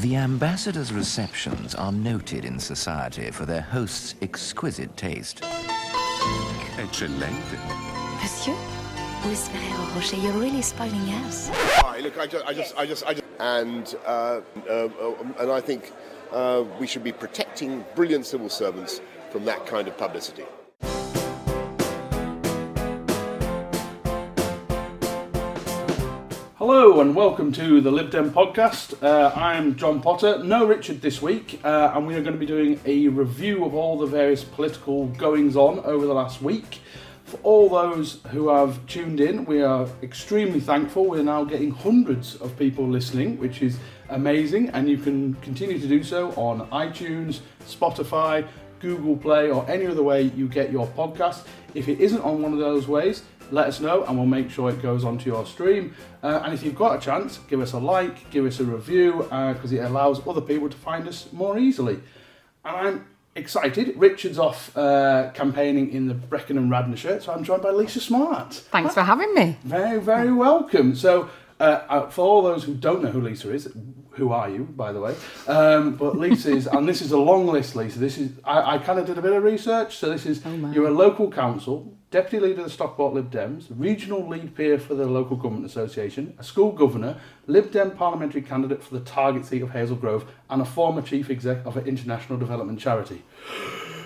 The ambassador's receptions are noted in society for their host's exquisite taste. Eccellente. Monsieur, Miss Ferrero Rocher, you're really spoiling us. Hi, look, I just, I just, I just, I just and uh, uh, uh, and I think uh, we should be protecting brilliant civil servants from that kind of publicity. Hello and welcome to the Lib Dem podcast. Uh, I'm John Potter, no Richard this week, uh, and we are going to be doing a review of all the various political goings on over the last week. For all those who have tuned in, we are extremely thankful. We're now getting hundreds of people listening, which is amazing, and you can continue to do so on iTunes, Spotify, Google Play, or any other way you get your podcast. If it isn't on one of those ways, let us know and we'll make sure it goes onto your stream. Uh, and if you've got a chance, give us a like, give us a review, because it allows other people to find us more easily. And I'm excited. Richard's off uh, campaigning in the Brecon and Radnorshire, so I'm joined by Lisa Smart. Thanks for having me. Very, very welcome. So, uh, uh, for all those who don't know who Lisa is, who are you, by the way? Um, but Lisa is, and this is a long list, Lisa. This is, I, I kind of did a bit of research. So, this is, my. you're a local council, deputy leader of the Stockport Lib Dems, regional lead peer for the local government association, a school governor, Lib Dem parliamentary candidate for the target seat of Hazel Grove, and a former chief exec of an international development charity.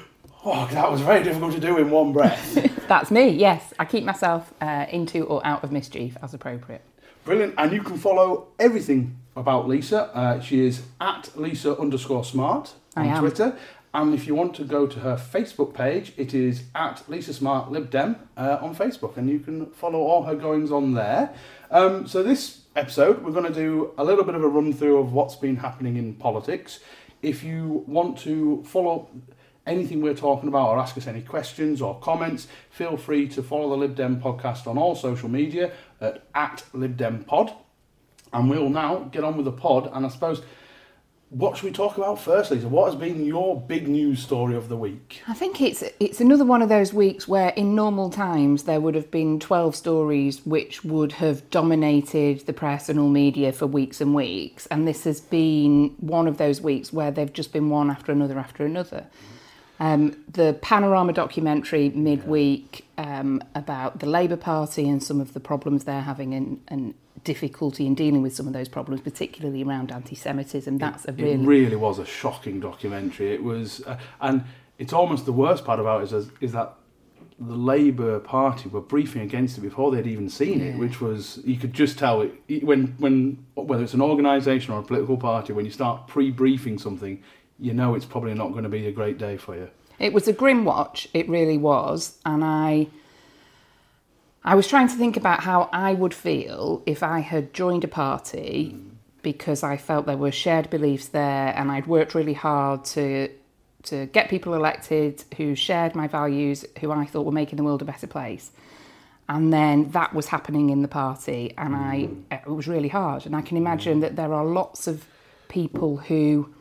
Oh, that was very difficult to do in one breath. That's me, yes. I keep myself uh, into or out of mischief as appropriate. Brilliant. And you can follow everything about Lisa. Uh, she is at Lisa underscore smart on. Twitter. And if you want to go to her Facebook page, it is at Lisa Smart Lib Dem uh, on Facebook, and you can follow all her goings on there. Um, so this episode, we're going to do a little bit of a run through of what's been happening in politics. If you want to follow anything we're talking about or ask us any questions or comments, feel free to follow the Lib Dem podcast on all social media at, at Lib Dem Pod. And we'll now get on with the pod. And I suppose, what should we talk about first, Lisa? What has been your big news story of the week? I think it's it's another one of those weeks where in normal times there would have been 12 stories which would have dominated the press and all media for weeks and weeks and this has been one of those weeks where they've just been one after another after another. Um, the Panorama documentary midweek um, about the Labour Party and some of the problems they're having in, and difficulty in dealing with some of those problems, particularly around anti-Semitism. That's a really, It really was a shocking documentary. It was, uh, and it's almost the worst part about it is, is that the Labour Party were briefing against it before they'd even seen it, which was you could just tell it, it- when when whether it's an organisation or a political party when you start pre-briefing something, you know it's probably not going to be a great day for you. It was a grim watch, it really was, and I I was trying to think about how I would feel if I had joined a party because I felt there were shared beliefs there and I'd worked really hard to to get people elected who shared my values, who I thought were making the world a better place. And then that was happening in the party and I it was really hard and I can imagine that there are lots of people who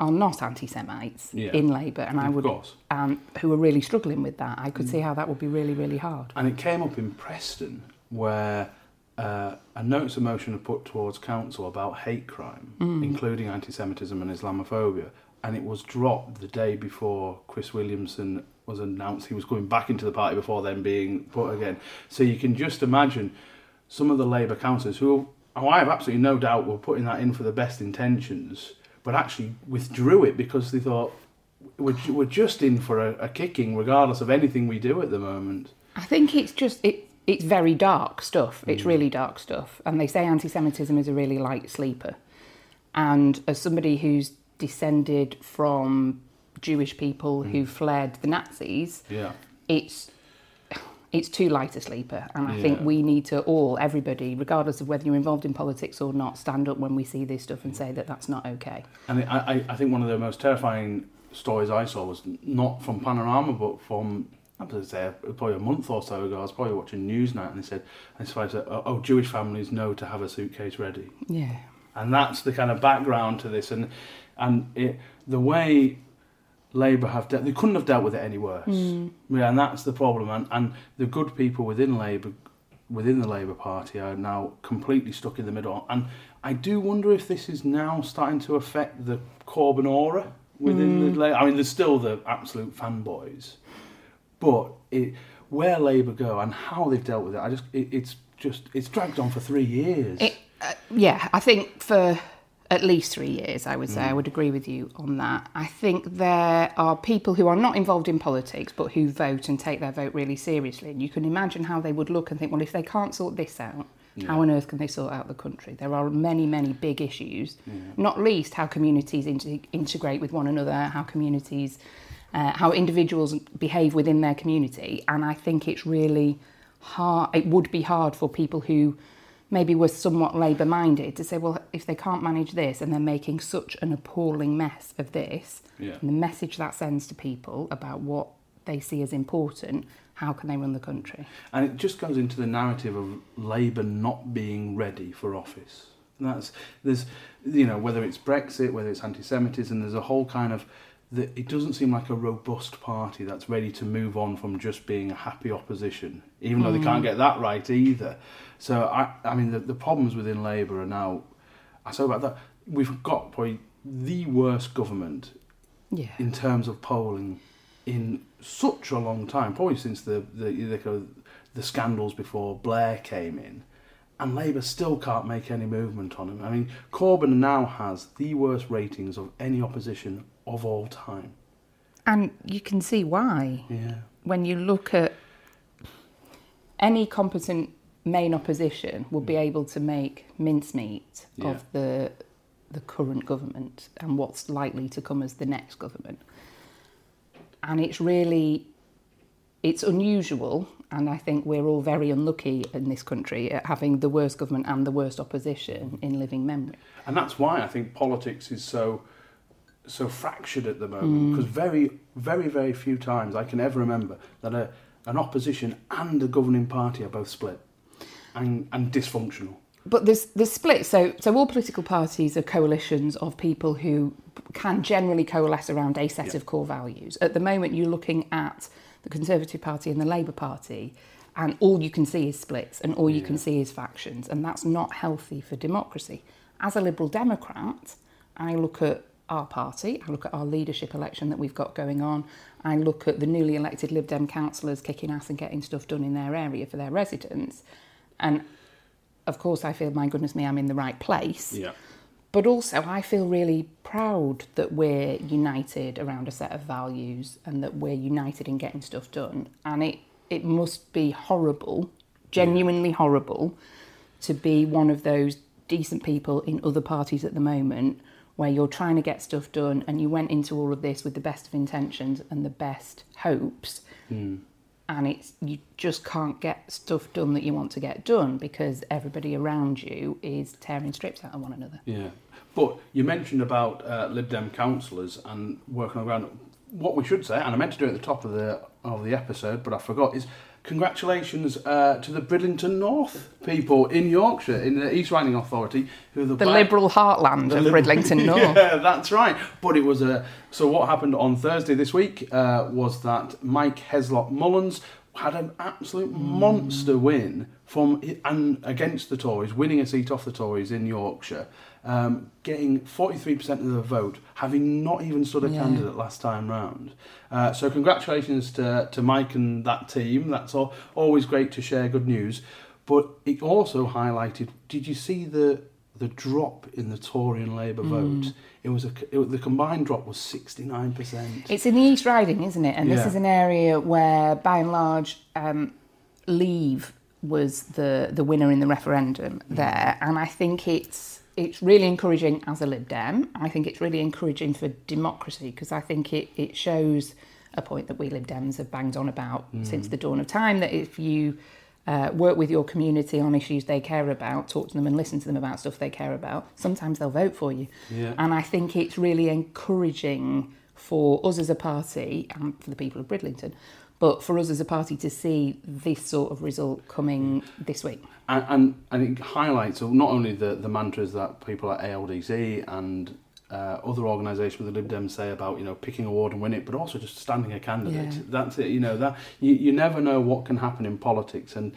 are not anti-Semites Yeah. in Labour, and I would, and who are really struggling with that. I could see how that would be really, really hard. And it came up in Preston where uh, a notice of motion was put towards council about hate crime, including anti-Semitism and Islamophobia, and it was dropped the day before Chris Williamson was announced he was going back into the party before then being put again. So you can just imagine some of the Labour councillors who, who I have absolutely no doubt were putting that in for the best intentions, but actually withdrew it because they thought we're, we're just in for a, a kicking regardless of anything we do at the moment. I think it's just it. It's very dark stuff. It's mm. really dark stuff, and they say anti-Semitism is a really light sleeper. And as somebody who's descended from Jewish people who mm. fled the Nazis, Yeah. it's it's too light a sleeper and i think we need to all everybody regardless of whether you're involved in politics or not stand up when we see this stuff and say that that's not okay And I, I, I think one of the most terrifying stories I saw was not from Panorama, but from I was say probably a month or so ago. I was probably watching Newsnight, and they said, and this guy said, oh, "Oh, Jewish families know to have a suitcase ready," yeah and that's the kind of background to this. And and it, the way Labour have dealt, they couldn't have dealt with it any worse. Yeah, and that's the problem. And and the good people within Labour, within the Labour Party, are now completely stuck in the middle. And I do wonder if this is now starting to affect the Corbyn aura within the. La- I mean, there's still the absolute fanboys, but it, where Labour go and how they've dealt with it, I just it, it's just it's dragged on for three years. It, uh, yeah, I think for at least three years, I would say, I would agree with you on that. I think there are people who are not involved in politics but who vote and take their vote really seriously. And you can imagine how they would look and think, well, if they can't sort this out, how on earth can they sort out the country? There are many, many big issues, not least how communities inte- integrate with one another, how communities, uh, how individuals behave within their community. And I think it's really hard, it would be hard for people who maybe were somewhat Labour minded to say, well, if they can't manage this and they're making such an appalling mess of this, Yeah. and the message that sends to people about what they see as important, how can they run the country? And it just goes into the narrative of Labour not being ready for office. And that's there's you know whether it's Brexit, whether it's anti-Semitism, there's a whole kind of that it doesn't seem like a robust party that's ready to move on from just being a happy opposition, even though they can't mm. get that right either. So I I mean the, the problems within Labour are now. I say about that we've got probably the worst government Yeah. in terms of polling in such a long time, probably since the the the, the scandals before Blair came in, and Labour still can't make any movement on him. I mean, Corbyn now has the worst ratings of any opposition of all time. And you can see why. Yeah, When you look at any competent main opposition will be mm. able to make mincemeat Yeah. of the the current government and what's likely to come as the next government. And it's really it's unusual and I think we're all very unlucky in this country at having the worst government and the worst opposition in living memory. and that's why I think politics is so so fractured at the moment mm. because very very very few times I can ever remember that a an opposition and a governing party are both split and and dysfunctional. But there's there's split. So so all political parties are coalitions of people who can generally coalesce around a set Yeah. of core values. At the moment, you're looking at the Conservative Party and the Labour Party, and all you can see is splits, and all you can see is factions, and that's not healthy for democracy. As a Liberal Democrat, I look at our party, I look at our leadership election that we've got going on, I look at the newly elected Lib Dem councillors kicking ass and getting stuff done in their area for their residents, and of course, I feel, my goodness me, I'm in the right place. Yeah. But also, I feel really proud that we're united around a set of values and that we're united in getting stuff done. And it, it must be horrible, genuinely horrible, to be one of those decent people in other parties at the moment where you're trying to get stuff done and you went into all of this with the best of intentions and the best hopes and it's you just can't get stuff done that you want to get done because everybody around you is tearing strips out of one another. Yeah, but you mentioned about uh, Lib Dem councillors and working on the ground. What we should say, and I meant to do it at the top of the of the episode, but I forgot, is congratulations uh, to the Bridlington North people in Yorkshire, in the East Riding Authority, who are the, The liberal heartland of Lib- Bridlington North. Yeah, that's right. But it was a. So what happened on Thursday this week uh, was that Mike Heslop Mullins had an absolute monster win from and against the Tories, winning a seat off the Tories in Yorkshire, um, getting forty three percent of the vote, having not even stood a Yeah. candidate last time round. Uh, so congratulations to to Mike and that team. That's all, always great to share good news. But it also highlighted. Did you see the the drop in the Tory and Labour Mm. vote? It was a it, the combined drop was sixty nine percent. It's in the East Riding, isn't it? And this is an area where, by and large, um, Leave was the, the winner in the referendum there. And I think it's it's really encouraging as a Lib Dem. I think it's really encouraging for democracy because I think it, it shows a point that we Lib Dems have banged on about since the dawn of time that if you uh, work with your community on issues they care about, talk to them and listen to them about stuff they care about, sometimes they'll vote for you. Yeah. And I think it's really encouraging for us as a party and for the people of Bridlington, but for us as a party to see this sort of result coming this week. and, and and it highlights not only the, the mantras that people at ALDC and uh, other organisations with the Lib Dems say about you know picking a ward and win it, but also just standing a candidate. Yeah. That's it. You know that you, you never know what can happen in politics, and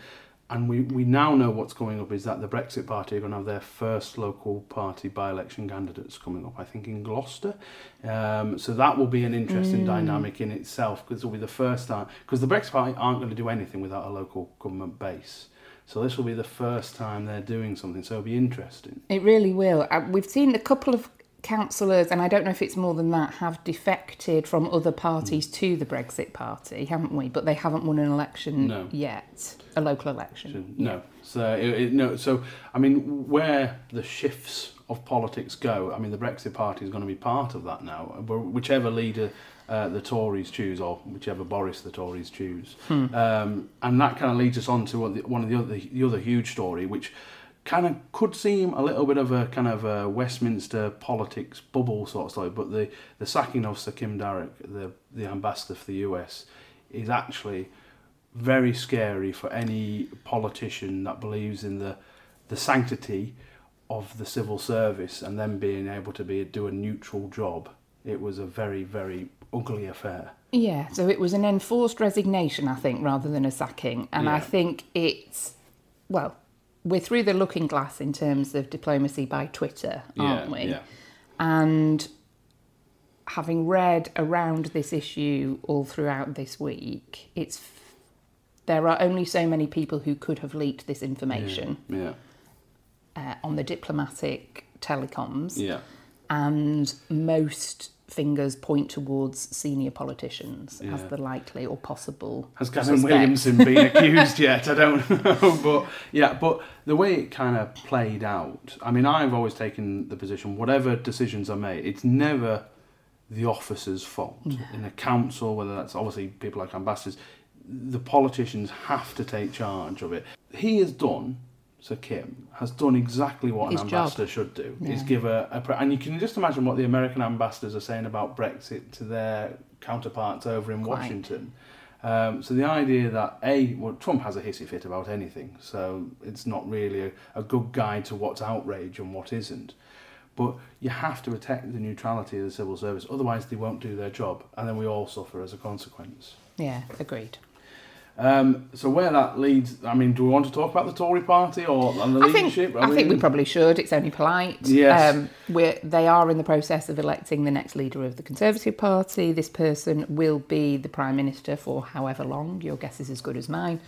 and we, we now know what's coming up is that the Brexit Party are going to have their first local party by-election candidates coming up, I think in Gloucester. Um, so that will be an interesting dynamic in itself because it will be the first time, because the Brexit Party aren't going to do anything without a local government base. So this will be the first time they're doing something, so it'll be interesting. It really will. Uh, we've seen a couple of councillors, and I don't know if it's more than that, have defected from other parties Hmm. to the Brexit Party, haven't we? But they haven't won an election No. yet, a local election. No. So it, it, no. So I mean, where the shifts of politics go, I mean, the Brexit Party is going to be part of that now. Wh- Whichever leader uh, the Tories choose, or whichever Boris the Tories choose, um, and that kind of leads us on to the, one of the other the other huge story, which kind of could seem a little bit of a kind of a Westminster politics bubble sort of story, but the the sacking of Sir Kim Darroch, the the ambassador for the US, is actually very scary for any politician that believes in the the sanctity of the civil service and then being able to be do a neutral job. It was a very very ugly affair. Yeah, so it was an enforced resignation, I think, rather than a sacking. And I think it's, well, we're through the looking glass in terms of diplomacy by Twitter, aren't we? Yeah. And having read around this issue all throughout this week, it's there are only so many people who could have leaked this information Yeah. uh, on the diplomatic telecoms, Yeah. and most fingers point towards senior politicians as the likely or possible. Has Gavin suspect. Williamson been accused yet? I don't know. But yeah, but the way it kind of played out, I mean, I've always taken the position whatever decisions are made, it's never the officer's fault. In a council, whether that's obviously people like ambassadors, the politicians have to take charge of it. He has done. Sir Kim has done exactly what His an job. ambassador should do. Is give a, a pre- and you can just imagine what the American ambassadors are saying about Brexit to their counterparts over in Quite. Washington. Um, so the idea that a well, Trump has a hissy fit about anything, so it's not really a, a good guide to what's outrage and what isn't. But you have to protect the neutrality of the civil service, otherwise they won't do their job, and then we all suffer as a consequence. Yeah, agreed. Um, so where that leads, I mean, do we want to talk about the Tory Party or and the I think, leadership? I think we probably should. It's only polite. Yes. Um, we're, they are in the process of electing the next leader of the Conservative Party. This person will be the Prime Minister for however long. Your guess is as good as mine.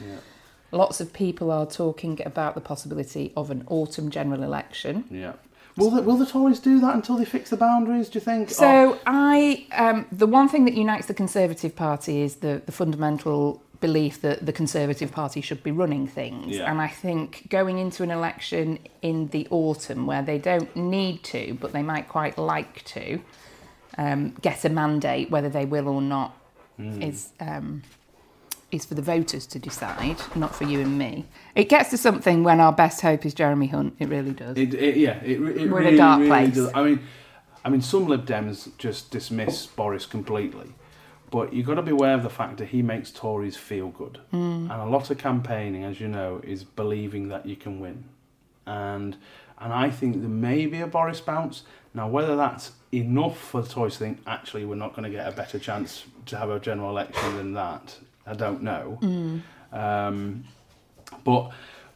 Lots of people are talking about the possibility of an autumn general election. Yeah. Will the, will the Tories do that until they fix the boundaries? Do you think? Or- So I, um, the one thing that unites the Conservative Party is the, the fundamental belief that the Conservative Party should be running things. Yeah. And I think going into an election in the autumn where they don't need to, but they might quite like to, um, get a mandate, whether they will or not, is um, is for the voters to decide, not for you and me. It gets to something when our best hope is Jeremy Hunt. It really does. It, it, yeah, it, it We're in a dark really place. does. I mean, I mean, some Lib Dems just dismiss Boris completely, but you've got to be aware of the fact that he makes Tories feel good, Hmm. and a lot of campaigning, as you know, is believing that you can win, and and I think there may be a Boris bounce. Now, whether that's enough for the Tories to think actually we're not going to get a better chance to have a general election than that, I don't know. Hmm. Um, but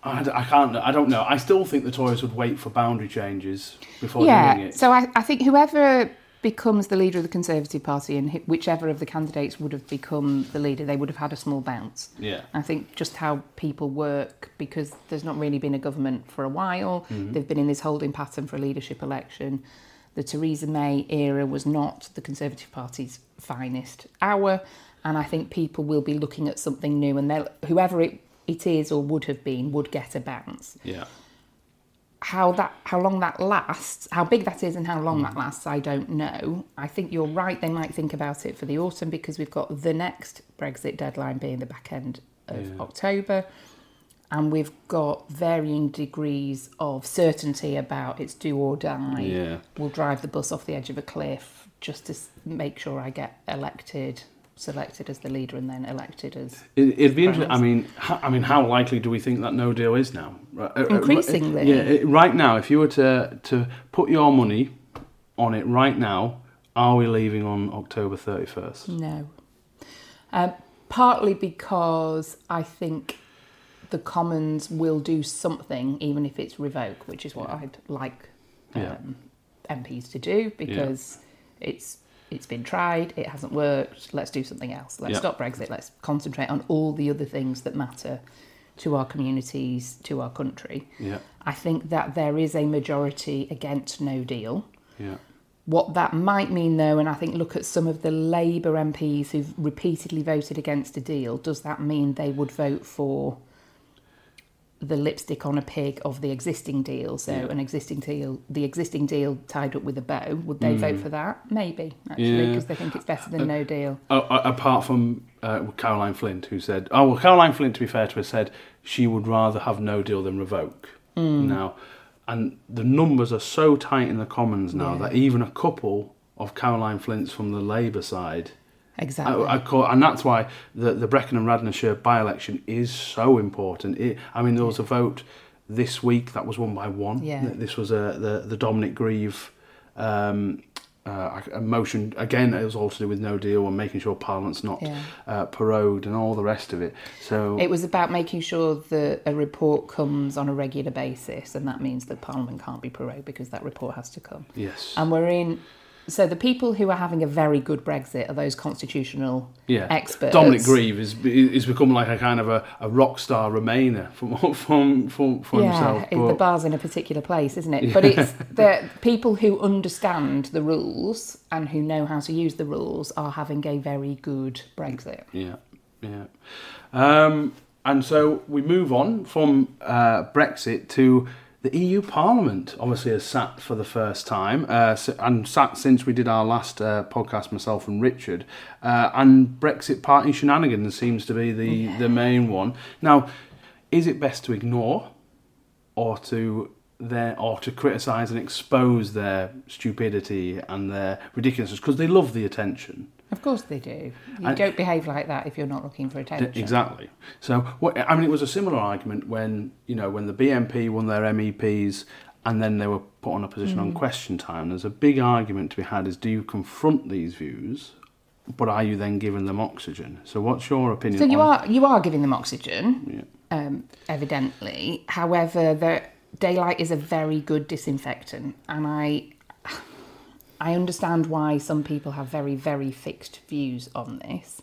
I, I can't. I don't know. I still think the Tories would wait for boundary changes before doing yeah. it. So I, I think whoever becomes the leader of the Conservative Party and whichever of the candidates would have become the leader, they would have had a small bounce. yeah. I think just how people work, because there's not really been a government for a while. Mm-hmm. They've been in this holding pattern for a leadership election. The Theresa May era was not the Conservative Party's finest hour, and I think people will be looking at something new, and they'll, whoever it, it is or would have been would get a bounce. Yeah. How that, how long that lasts, how big that is, and how long that Mm. lasts, I don't know. I think you're right. They might think about it for the autumn because we've got the next Brexit deadline being the back end of Yeah. October, and we've got varying degrees of certainty about it's do or die. Yeah. We'll drive the bus off the edge of a cliff just to make sure I get elected, selected as the leader, and then elected as It, it'd be interesting. I mean, how, I mean, how likely do we think that no deal is now? Right, uh, uh, Increasingly. Yeah. Right now, if you were to to put your money on it right now, are we leaving on October thirty first? No. Um, partly because I think the Commons will do something, even if it's revoke, which is what I'd like um, Yeah. MPs to do because it's it's been tried, it hasn't worked. Let's do something else. Let's Yeah. stop Brexit. Let's concentrate on all the other things that matter to our communities, to our country. Yeah. I think that there is a majority against No Deal. Yeah. What that might mean, though, and I think look at some of the Labour MPs who've repeatedly voted against a deal, does that mean they would vote for the lipstick on a pig of the existing deal? So, an existing deal, the existing deal tied up with a bow, would they vote for that? Maybe, actually, Mm. Yeah. because they think it's better than no deal. Uh, apart from uh, Caroline Flint, who said, "Oh well, Caroline Flint, to be fair to her, said she would rather have no deal than revoke." Now, and the numbers are so tight in the Commons now Yeah. that even a couple of Caroline Flints from the Labour side, Exactly. I, I call, and that's why the the Brecon and Radnorshire by-election is so important. It, I mean, there was a vote this week that was won by one. Yeah. This was a the the Dominic Grieve. Um, uh, a motion again. It was all to do with no deal and making sure Parliament's not Yeah. uh, prorogued and all the rest of it. So It was about making sure that a report comes on a regular basis, and that means that Parliament can't be prorogued because that report has to come. yes, And we're in. So the people who are having a very good Brexit are those constitutional yeah. experts. Dominic Grieve is is become like a kind of a, a rock star Remainer from from from, from yeah, himself. it- the bar's in a particular place, isn't it? But it's the people who understand the rules and who know how to use the rules are having a very good Brexit. Yeah, yeah. Um, and so we move on from uh, Brexit to the EU Parliament. Obviously, has sat for the first time, uh, and sat since we did our last uh, podcast, myself and Richard. Uh, and Brexit party shenanigans seems to be the the main one. Now, is it best to ignore, or to their or to criticise and expose their stupidity and their ridiculousness because they love the attention? Of course they do. You And- don't behave like that if you're not looking for attention. Exactly. So, what, I mean, it was a similar argument when you know when the BNP won their MEPs and then they were put on a position Mm. on question time. There's a big argument to be had: is do you confront these views, but are you then giving them oxygen? So, what's your opinion? So you on, are you are giving them oxygen, Yeah. um, evidently. However, the daylight is a very good disinfectant, and I I understand why some people have very very fixed views on this.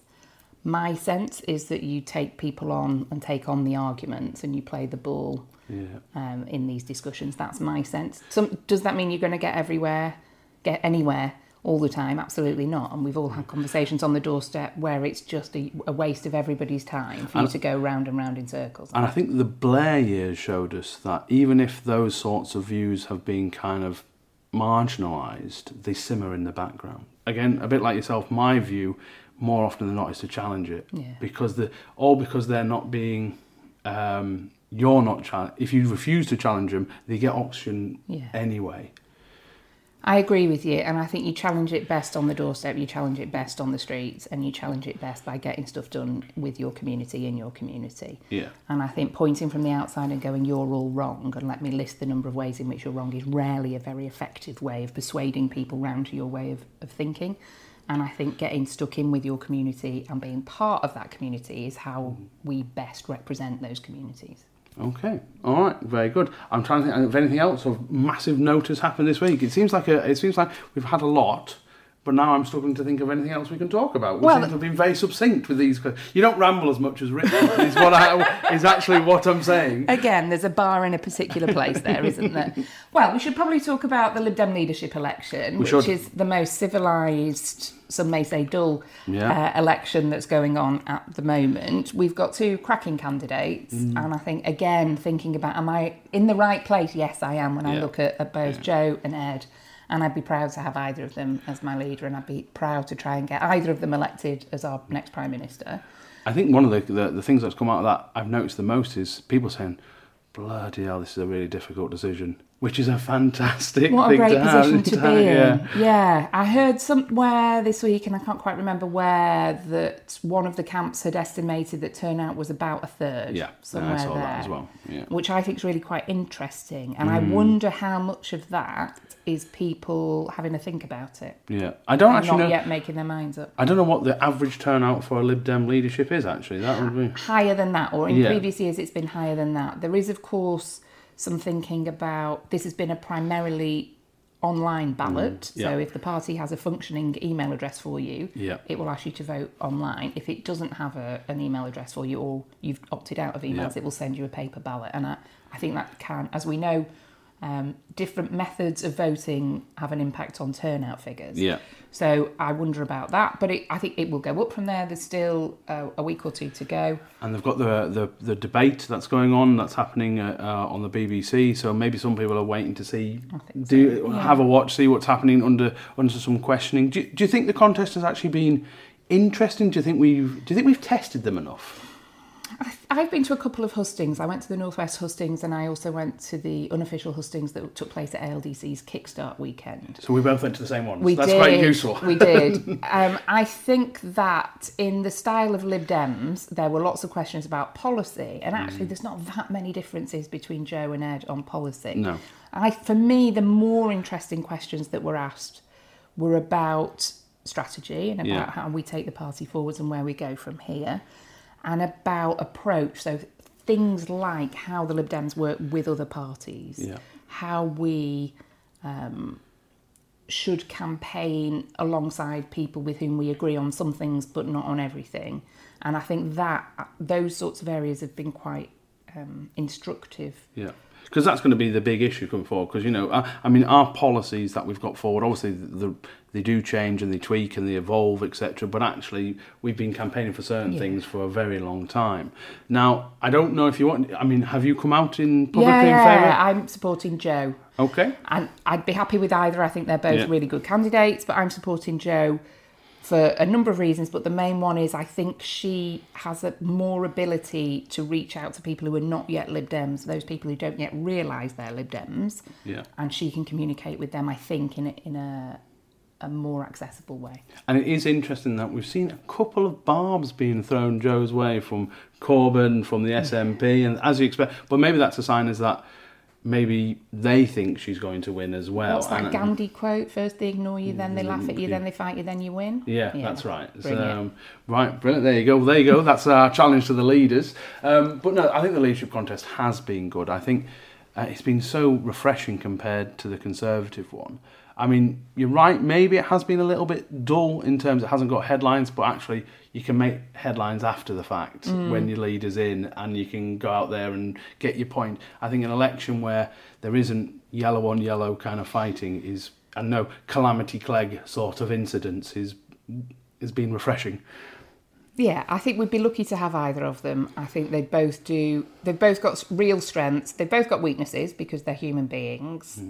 My sense is that you take people on and take on the arguments, and you play the ball Yeah. um, in these discussions. That's my sense. Some, does that mean you're going to get everywhere, get anywhere all the time? Absolutely not. And we've all had conversations on the doorstep where it's just a, a waste of everybody's time for you to go round and round in circles. And I think the Blair years showed us that even if those sorts of views have been kind of marginalised, they simmer in the background. Again, a bit like yourself, my view more often than not is to challenge it Yeah. because the all because they're not being um, you're not if you refuse to challenge them, they get oxygen Yeah. anyway. I agree with you, and I think you challenge it best on the doorstep, you challenge it best on the streets, and you challenge it best by getting stuff done with your community in your community. Yeah. And I think pointing from the outside and going, you're all wrong, and let me list the number of ways in which you're wrong is rarely a very effective way of persuading people round to your way of, of thinking. And I think getting stuck in with your community and being part of that community is how we best represent those communities. Okay, all right, very good. I'm trying to think of anything else of massive note has happened this week. It seems like a, it seems like we've had a lot, but now I'm struggling to think of anything else we can talk about. We Well- seem to have been very succinct with these. You don't ramble as much as Richard. is what I, is actually what I'm saying. Again, there's a bar in a particular place there, isn't there? Well, we should probably talk about the Lib Dem leadership election, which should. is the most civilised, some may say dull, Yeah. uh, election that's going on at the moment. We've got two cracking candidates, Mm. and I think, again, thinking about, am I in the right place? Yes, I am when I look at, at both Joe and Ed. And I'd be proud to have either of them as my leader, and I'd be proud to try and get either of them elected as our next Prime Minister. I think one of the, the the things that's come out of that I've noticed the most is people saying, "Bloody hell, this is a really difficult decision." which is a fantastic What a great to position to to be in. yeah. Yeah. I heard somewhere this week, and I can't quite remember where, that one of the camps had estimated that turnout was about a third. Yeah, somewhere I saw there, that as well. Yeah. Mm. Which I think is really quite interesting, and I wonder how much of that is people having to think about it, Yeah, I don't actually not know. yet making their minds up. I don't know what the average turnout for a Lib Dem leadership is. Actually, that would be. higher than that, or in Yeah. previous years it's been higher than that. There is, of course, some thinking about this has been a primarily online ballot. yeah. So if the party has a functioning email address for you, Yeah. it will ask you to vote online. If it doesn't have a, an email address for you or you've opted out of emails, Yeah. it will send you a paper ballot. And I, I think that can, as we know, um, different methods of voting have an impact on turnout figures. Yeah. So I wonder about that, but it, I think it will go up from there. There's still uh, a week or two to go. And they've got the the, the debate that's going on that's happening uh, uh, on the BBC. So maybe some people are waiting to see, do so, yeah. have a watch, see what's happening under under some questioning. Do, you- do you think the contest has actually been interesting? Do you think we've do you think we've tested them enough? I've been to a couple of hustings. I went to the Northwest hustings and I also went to the unofficial hustings that took place at ALDC's Kickstart weekend. So we both went to the same ones. We that's did. quite useful. we did. Um, I think that in the style of Lib Dems, there were lots of questions about policy, and Mm. actually, there's not that many differences between Joe and Ed on policy. No. I, for me, the more interesting questions that were asked were about strategy and about Yeah. how we take the party forwards and where we go from here, and about approach. So things like how the Lib Dems work with other parties, Yeah. how we um, should campaign alongside people with whom we agree on some things but not on everything. And I think that those sorts of areas have been quite um, instructive. Yeah, because that's going to be the big issue coming forward. Because you know, I, I mean, our policies that we've got forward, obviously, the, the, they do change and they tweak and they evolve, etc. But actually, we've been campaigning for certain Yeah. things for a very long time. Now, I don't know if you want. I mean, have you come out in publicly yeah, in yeah, favour? I'm supporting Joe. Okay. And I'd be happy with either. I think they're both Yeah. really good candidates, but I'm supporting Joe for a number of reasons. But the main one is I think she has a more ability to reach out to people who are not yet Lib Dems, those people who don't yet realise they're Lib Dems, Yeah. and she can communicate with them. I think in a, in a a more accessible way. And it is interesting that we've seen a couple of barbs being thrown Joe's way from Corbyn, from the SNP, and as you expect, but maybe that's a sign is that maybe they think she's going to win as well. What's that And- Gandhi quote? First they ignore you, then they laugh at you, then they fight you, then you win. Yeah, that's right. It. um, right, brilliant. There you go. There you go. That's our challenge to the leaders. Um, but no, I think the leadership contest has been good. I think uh, it's been so refreshing compared to the Conservative one. I mean, you're right. Maybe it has been a little bit dull in terms it hasn't got headlines, but actually you can make headlines after the fact Mm. when your leader's in, and you can go out there and get your point. I think an election where there isn't yellow on yellow kind of fighting is, and no calamity Clegg sort of incidents is has been refreshing. Yeah, I think we'd be lucky to have either of them. I think they both do. They've both got real strengths. They've both got weaknesses because they're human beings.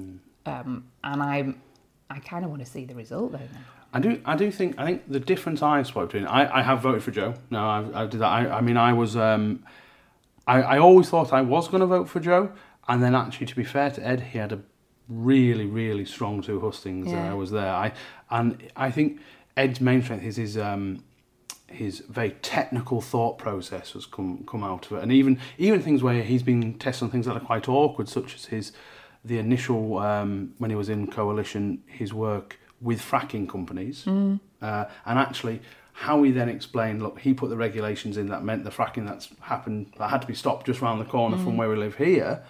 Um, and I'm, I kind of want to see the result though. Now. I do, I do think, I think the difference I spoke to, I, I have voted for Joe. No, I, I did that. I, I mean, I was, um, I, I always thought I was going to vote for Joe, and then actually, to be fair to Ed, he had a really, really strong two hustings. and Yeah. I was there. I, and I think Ed's main strength is his, um, his very technical thought process has come come out of it, and even even things where he's been testing things that are quite awkward, such as his the initial um, when he was in coalition, his work with fracking companies, uh, and actually how he then explained, look, he put the regulations in that meant the fracking that's happened that had to be stopped just round the corner from where we live here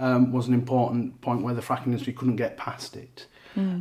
um, was an important point where the fracking industry couldn't get past it.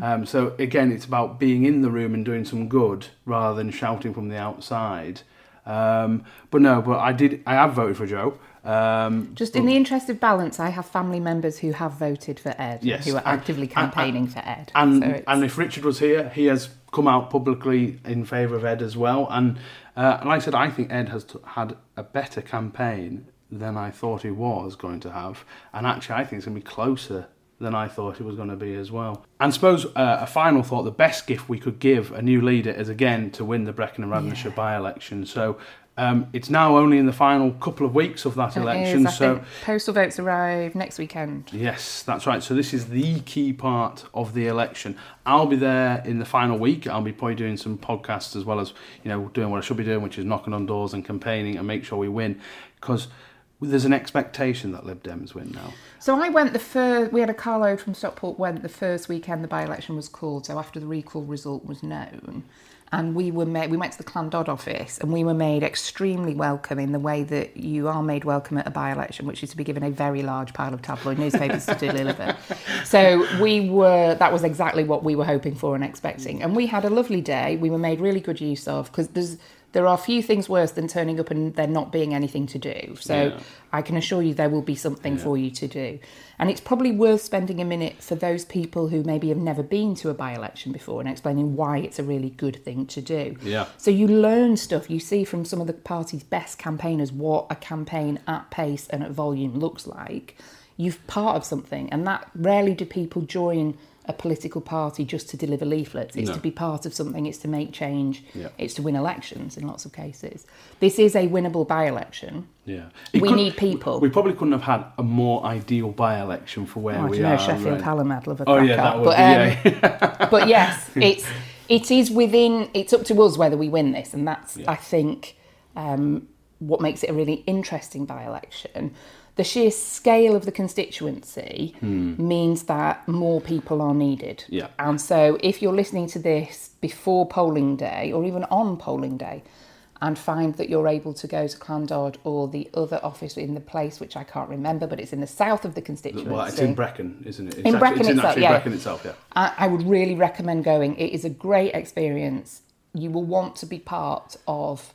Um, so again, it's about being in the room and doing some good rather than shouting from the outside. Um, but no, but I did. I have voted for Joe. Um, Just in the interest of balance, I have family members who have voted for Ed, Yes, who are and- actively and- campaigning for Ed. and So and if Richard was here, he has come out publicly in favour of Ed as well. And uh, like I said, I think Ed has t- had a better campaign than I thought he was going to have, and actually, I think it's going to be closer than I thought it was going to be as well. And suppose uh, a final thought: the best gift we could give a new leader is again to win the Brecon and Radnorshire by-election. So. Um, it's now only in the final couple of weeks of that It election, is, so postal votes arrive next weekend. Yes, that's right. So this is the key part of the election. I'll be there in the final week. I'll be probably doing some podcasts as well as you know doing what I should be doing, which is knocking on doors and campaigning and make sure we win. Because there's an expectation that Lib Dems win now. So I went the first. We had a carload from Stockport. Went the first weekend the by-election was called. So after the recall result was known, and we were made. We went to the Llandod office, and we were made extremely welcome in the way that you are made welcome at a by-election, which is to be given a very large pile of tabloid newspapers to deliver. So we were. That was exactly what we were hoping for and expecting, and we had a lovely day. We were made really good use of because there's. There are few things worse than turning up and there not being anything to do. So Yeah. I can assure you there will be something for you to do. And it's probably worth spending a minute for those people who maybe have never been to a by election before and explaining why it's a really good thing to do. Yeah. So you learn stuff, you see from some of the party's best campaigners what a campaign at pace and at volume looks like. You're part of something, and that rarely do people join a political party just to deliver leaflets. It's No. to be part of something, it's to make change, Yeah. it's to win elections in lots of cases. This is a winnable by election. Yeah, We could- need people. We probably couldn't have had a more ideal by-election for where Oh, we know, are. Sheffield right? Hallam Medal of a Oh yeah, that would but, be. um, yeah. but yes, it's it is within. It's up to us whether we win this, and that's Yeah. I think um, what makes it a really interesting by-election. The sheer scale of the constituency means that more people are needed. Hmm. Yeah. And so, if you're listening to this before polling day, or even on polling day, and find that you're able to go to Llandod or the other office in the place which I can't remember, but it's in the south of the constituency. well, it's in Brecon, isn't it? It's In actually- Brecon it's in itself, yeah. Brecon itself, yeah. I, I would really recommend going. It is a great experience. You will want to be part of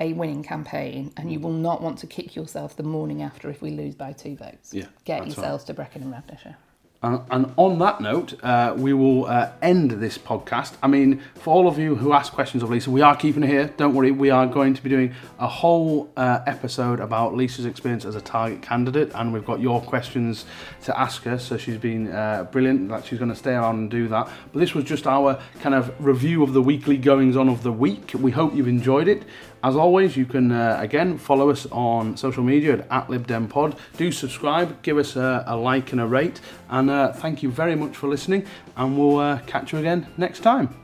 a winning campaign, and you will not want to kick yourself the morning after if we lose by two votes. Yeah, Get that's yourselves to Brecon and Radnorshire. And, and on that note, uh, we will uh, end this podcast. I mean, for all of you who ask questions of Lisa, we are keeping it here. Don't worry, we are going to be doing a whole uh, episode about Lisa's experience as a target candidate, and we've got your questions to ask her. So she's been uh, brilliant that she's going to stay on and do that. But this was just our kind of review of the weekly goings on of the week. We hope you've enjoyed it. As always, you can uh, again follow us on social media at, LibDemPod. Do subscribe, give us a, a like and a rate, and uh, thank you very much for listening. And we'll uh, catch you again next time.